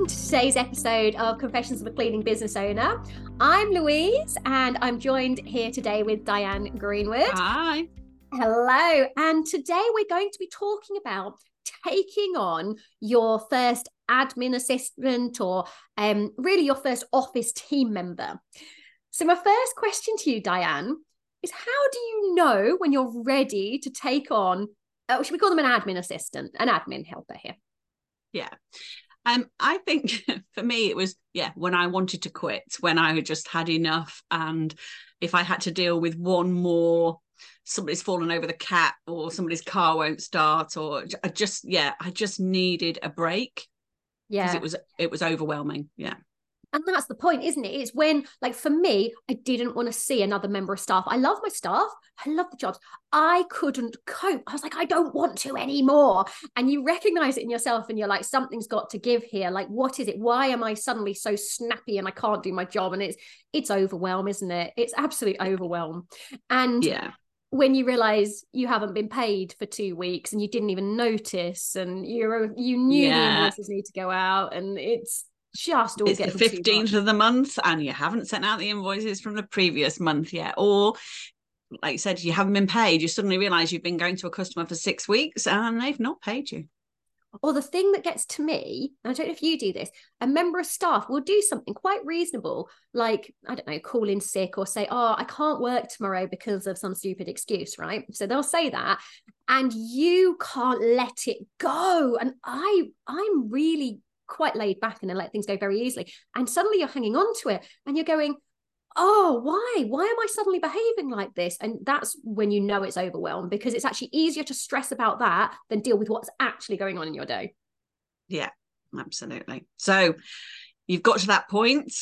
welcome to today's episode of Confessions of a Cleaning Business Owner. I'm Louise and I'm joined here today with Diane Greenwood. Hi. Hello. And today we're going to be talking about taking on your first admin assistant or um, really your first office team member. So, my first question to you, Diane, is how do you know when you're ready to take on, uh, should we call them an admin assistant, an admin helper here? Yeah. Um, I think for me it was yeah when I wanted to quit, when I had just had enough, and if I had to deal with one more, somebody's fallen over the cat, or somebody's car won't start, or I just yeah, I just needed a break. Yeah, it was it was overwhelming. Yeah, and that's the point isn't it? It's when like for me i didn't want to see another member of staff. I love my staff i love the jobs. I couldn't cope. I was like i don't want to anymore. And you recognize it in yourself and you're like something's got to give here. Like what is it? Why am i suddenly so snappy and i can't do my job? And it's it's overwhelm isn't it? It's absolute overwhelm. And yeah. when you realize you haven't been paid for two weeks and you didn't even notice and you're you knew yeah. the invoices need to go out and it's just all it's the 15th of the month and you haven't sent out the invoices from the previous month yet or like you said you haven't been paid you suddenly realize you've been going to a customer for six weeks and they've not paid you or the thing that gets to me, I don't know if you do this, a member of staff will do something quite reasonable, like, I don't know, call in sick or say, Oh, I can't work tomorrow because of some stupid excuse, right? So they'll say that. And you can't let it go. And I I'm really quite laid back and let things go very easily. And suddenly you're hanging on to it and you're going, oh, why? Why am I suddenly behaving like this? And that's when you know it's overwhelmed because it's actually easier to stress about that than deal with what's actually going on in your day. Yeah, absolutely. So you've got to that point.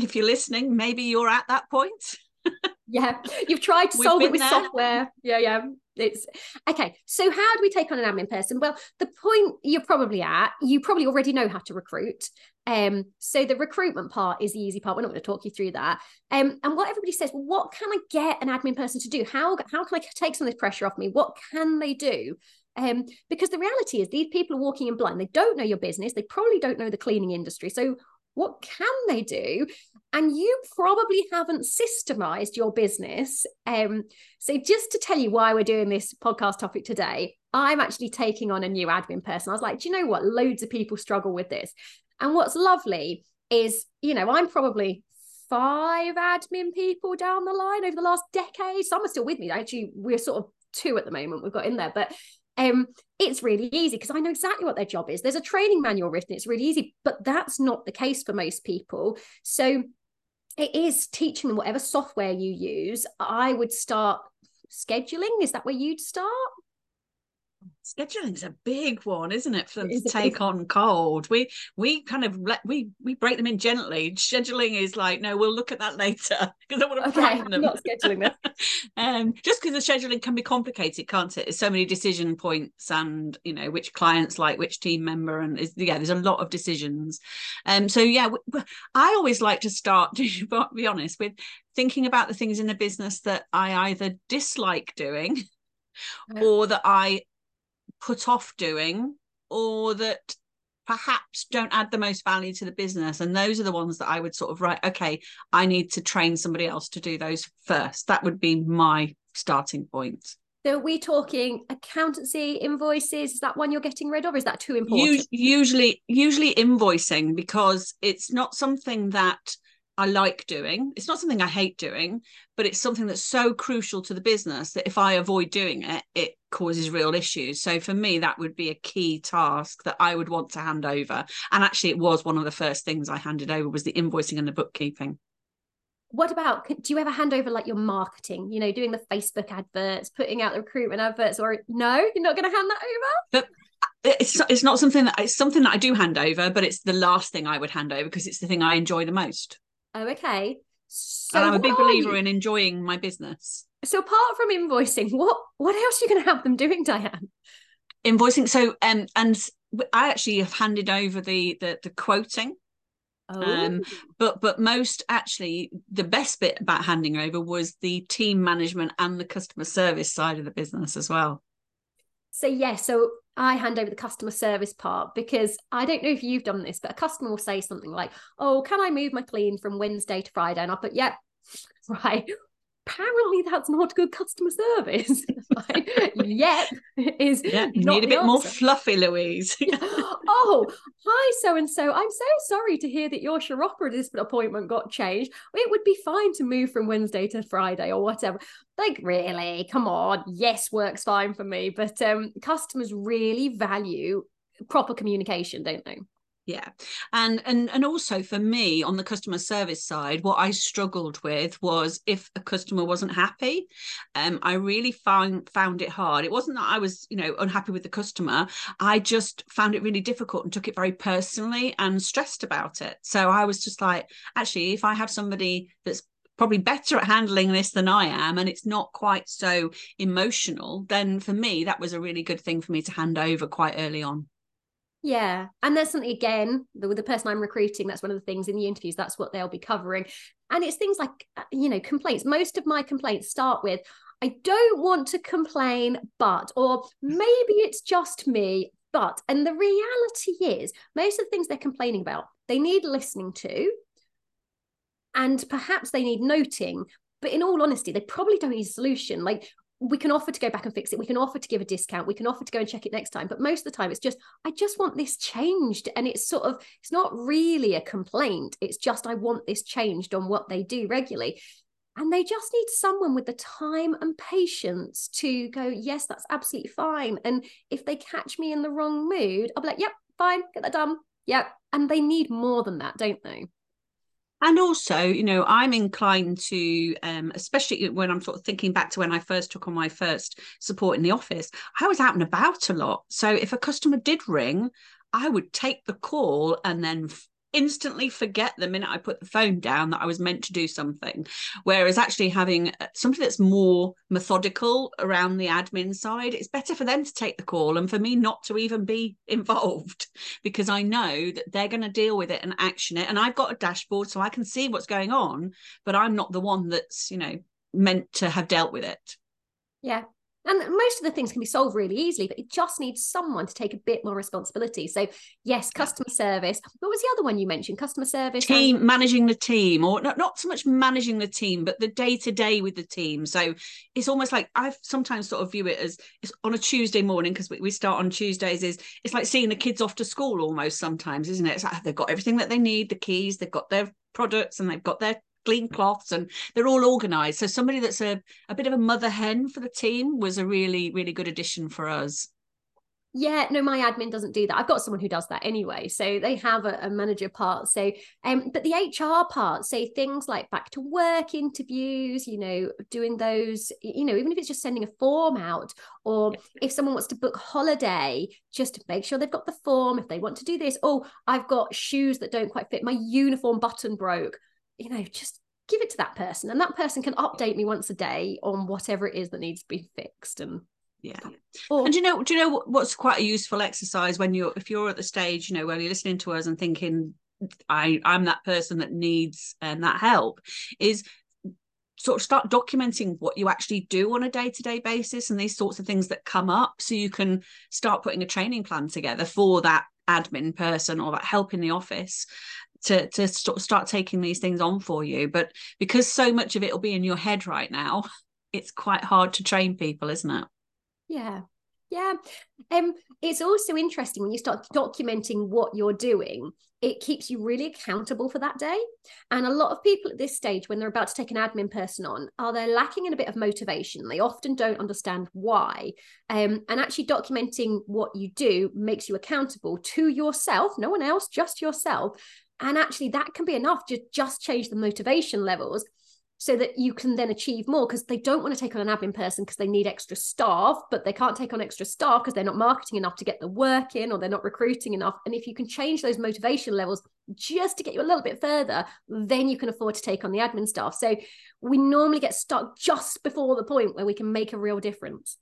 If you're listening, maybe you're at that point. yeah, you've tried to solve it with there. software. Yeah, yeah it's okay so how do we take on an admin person well the point you're probably at you probably already know how to recruit um so the recruitment part is the easy part we're not going to talk you through that um and what everybody says well, what can i get an admin person to do how how can i take some of this pressure off me what can they do um, because the reality is these people are walking in blind. They don't know your business. They probably don't know the cleaning industry. So what can they do? And you probably haven't systemized your business. Um, so, just to tell you why we're doing this podcast topic today, I'm actually taking on a new admin person. I was like, do you know what? Loads of people struggle with this. And what's lovely is, you know, I'm probably five admin people down the line over the last decade. Some are still with me. Actually, we're sort of two at the moment we've got in there. But um, it's really easy because I know exactly what their job is. There's a training manual written, it's really easy, but that's not the case for most people. So it is teaching them whatever software you use. I would start scheduling. Is that where you'd start? Scheduling's a big one isn't it for them to take on cold? We we kind of let we we break them in gently. Scheduling is like no we'll look at that later because i want to okay, them. not scheduling them um just because the scheduling can be complicated can't it? There's so many decision points and you know which clients like which team member and is yeah there's a lot of decisions. Um so yeah i always like to start to be honest with thinking about the things in the business that i either dislike doing or that I put off doing or that perhaps don't add the most value to the business. And those are the ones that i would sort of write okay i need to train somebody else to do those first. That would be my starting point. So are we talking accountancy invoices? Is that one you're getting rid of is that too important? usually usually invoicing because it's not something that I like doing. It's not something I hate doing, but it's something that's so crucial to the business that if I avoid doing it, it causes real issues. So for me, that would be a key task that I would want to hand over. And actually, it was one of the first things I handed over was the invoicing and the bookkeeping. What about do you ever hand over like your marketing? You know, doing the Facebook adverts, putting out the recruitment adverts, or no, you're not going to hand that over. But uh, it's it's not something that it's something that I do hand over, but it's the last thing I would hand over because it's the thing I enjoy the most. Oh, okay. So and I'm a big believer in enjoying my business. So apart from invoicing, what what else are you going to have them doing, Diane? Invoicing. So um, and I actually have handed over the the, the quoting. Oh. Um, but but most actually the best bit about handing over was the team management and the customer service side of the business as well. So yeah, so I hand over the customer service part because I don't know if you've done this, but a customer will say something like, "Oh, can I move my clean from Wednesday to Friday?" And I'll put, "Yep, yeah, right." Apparently that's not good customer service. like, yep, is yeah, you need a bit answer. more fluffy, Louise. oh, hi, so and so. I'm so sorry to hear that your chiropodist appointment got changed. It would be fine to move from Wednesday to Friday or whatever. Like, really, come on. Yes, works fine for me. But um, customers really value proper communication, don't they? Yeah. And and and also for me on the customer service side what i struggled with was if a customer wasn't happy um i really found found it hard. It wasn't that i was you know unhappy with the customer. I just found it really difficult and took it very personally and stressed about it. So i was just like actually if i have somebody that's probably better at handling this than I am, and it's not quite so emotional, then for me, that was a really good thing for me to hand over quite early on. Yeah. And there's something again, the, the person I'm recruiting, that's one of the things in the interviews, that's what they'll be covering. And it's things like, uh, you know, complaints. Most of my complaints start with, I don't want to complain, but, or maybe it's just me, but. And the reality is, most of the things they're complaining about, they need listening to, and perhaps they need noting. But in all honesty, they probably don't need a solution. Like we can offer to go back and fix it. We can offer to give a discount. We can offer to go and check it next time. But most of the time, it's just, I just want this changed. And it's sort of, it's not really a complaint. It's just, I want this changed on what they do regularly. And they just need someone with the time and patience to go, yes, that's absolutely fine. And if they catch me in the wrong mood, I'll be like, yep, fine, get that done. Yep. And they need more than that, don't they? And also you know i'm inclined to um, especially when i'm sort of thinking back to when i first took on my first support in the office i was out and about a lot. So if a customer did ring i would take the call and then instantly forget the minute I put the phone down that I was meant to do something. Whereas actually having uh, something that's more methodical around the admin side, it's better for them to take the call and for me not to even be involved because I know that they're going to deal with it and action it. And I've got a dashboard so I can see what's going on, but I'm not the one that's, you know, meant to have dealt with it. Yeah, and most of the things can be solved really easily, but it just needs someone to take a bit more responsibility. So, yes, customer service. What was the other one you mentioned? Customer service. Team, and- managing the team, or not, not so much managing the team, but the day to day with the team. So, it's almost like I've sometimes sort of view it as it's on a Tuesday morning because we, we start on Tuesdays, is it's like seeing the kids off to school almost sometimes, isn't it? It's like they've got everything that they need, the keys, they've got their products, and they've got their clean cloths and they're all organized. So somebody that's a, a bit of a mother hen for the team was a really really good addition for us. Yeah no my admin doesn't do that. I've got someone who does that anyway. So they have a, a, manager part. So um but the hr part so things like back to work interviews you know doing those you know even if it's just sending a form out or if someone wants to book holiday just to make sure they've got the form if they want to do this oh i've got shoes that don't quite fit. My uniform button broke you know, just give it to that person and that person can update me once a day on whatever it is that needs to be fixed and yeah. or, and do you know do you know what's quite a useful exercise when you're if you're at the stage you know where you're listening to us and thinking i i'm that person that needs um, that help is sort of start documenting what you actually do on a day-to-day basis and these sorts of things that come up so you can start putting a training plan together for that admin person or that help in the office to to st- start taking these things on for you but because so much of it will be in your head right now it's quite hard to train people isn't it? Yeah. Yeah. Um it's also interesting when you start documenting what you're doing it keeps you really accountable for that day. And a lot of people at this stage when they're about to take an admin person on are they lacking in a bit of motivation? They often don't understand why. Um, and actually documenting what you do makes you accountable to yourself no one else just yourself and actually, that can be enough to just change the motivation levels so that you can then achieve more because they don't want to take on an admin person because they need extra staff, but they can't take on extra staff because they're not marketing enough to get the work in or they're not recruiting enough. And if you can change those motivation levels just to get you a little bit further, then you can afford to take on the admin staff. So we normally get stuck just before the point where we can make a real difference.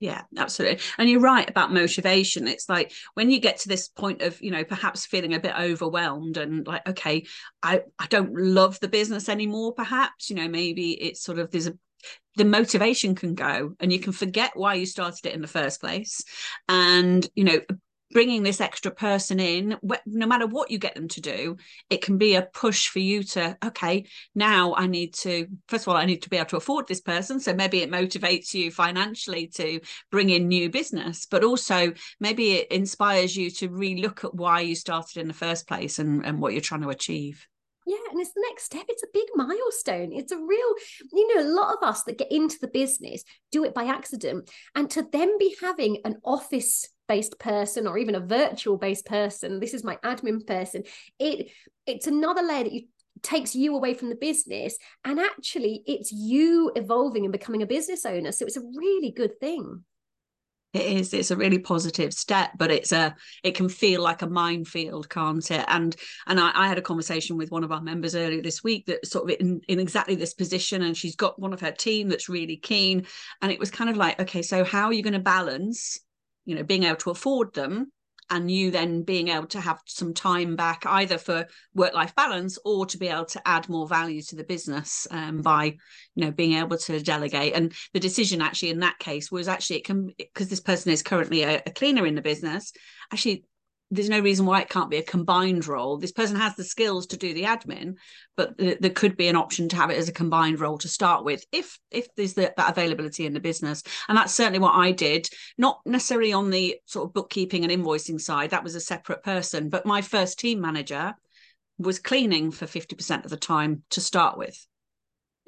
Yeah, absolutely. And you're right about motivation. It's like when you get to this point of, you know, perhaps feeling a bit overwhelmed and like, okay, I, I don't love the business anymore, perhaps, you know, maybe it's sort of there's a the motivation can go and you can forget why you started it in the first place and you know bringing this extra person in no matter what you get them to do it can be a push for you to okay now i need to first of all i need to be able to afford this person so maybe it motivates you financially to bring in new business but also maybe it inspires you to relook at why you started in the first place and, and what you're trying to achieve yeah, and it's the next step. It's a big milestone. It's a real, you know, a lot of us that get into the business do it by accident. And to then be having an office based person or even a virtual based person, this is my admin person, it it's another layer that you takes you away from the business and actually it's you evolving and becoming a business owner. So it's a really good thing. It is it's a really positive step but it's a it can feel like a minefield can't it? And and I, I, had a conversation with one of our members earlier this week that sort of in, in exactly this position and she's got one of her team that's really keen and it was kind of like okay so how are you going to balance you know being able to afford them and you then being able to have some time back either for work life balance or to be able to add more value to the business um, by you know being able to delegate. And the decision actually in that case was actually it can because this person is currently a, a cleaner in the business actually there's no reason why it can't be a combined role. This person has the skills to do the admin, but th- there could be an option to have it as a combined role to start with, if if there's the, that availability in the business. And that's certainly what I did. Not necessarily on the sort of bookkeeping and invoicing side. That was a separate person. But my first team manager was cleaning for 50% of the time to start with.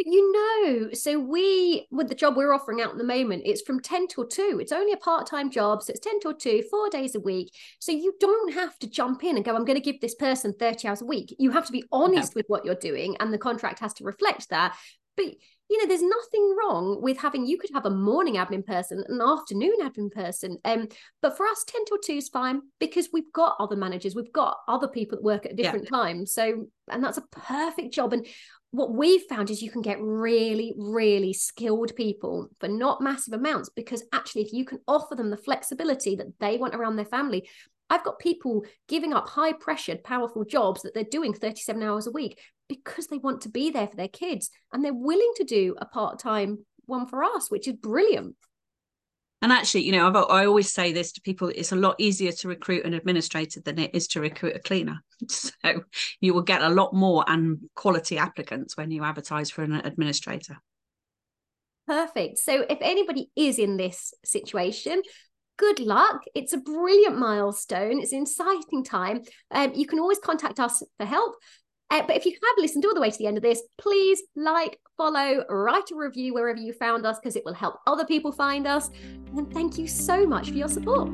You know, so we, with the job we're offering out at the moment, it's from 10 till 2. It's only a part time job. So it's 10 till 2, four days a week. So you don't have to jump in and go, I'm going to give this person 30 hours a week. You have to be honest with what you're doing, and the contract has to reflect that. But you know, there's nothing wrong with having you could have a morning admin person, an afternoon admin person. Um, but for us, 10 till 2 is fine because we've got other managers, we've got other people that work at different yeah. times. So, and that's a perfect job. And what we've found is you can get really, really skilled people for not massive amounts because actually, if you can offer them the flexibility that they want around their family, I've got people giving up high pressured, powerful jobs that they're doing 37 hours a week because they want to be there for their kids and they're willing to do a part time one for us, which is brilliant. And actually, you know, I've, i always say this to people: it's a lot easier to recruit an administrator than it is to recruit a cleaner. So you will get a lot more and quality applicants when you advertise for an administrator. Perfect. So if anybody is in this situation, good luck. It's a brilliant milestone. It's an exciting time. Um, you can always contact us for help. Uh, but if you have listened all the way to the end of this, please like, follow, write a review wherever you found us because it will help other people find us. And thank you so much for your support.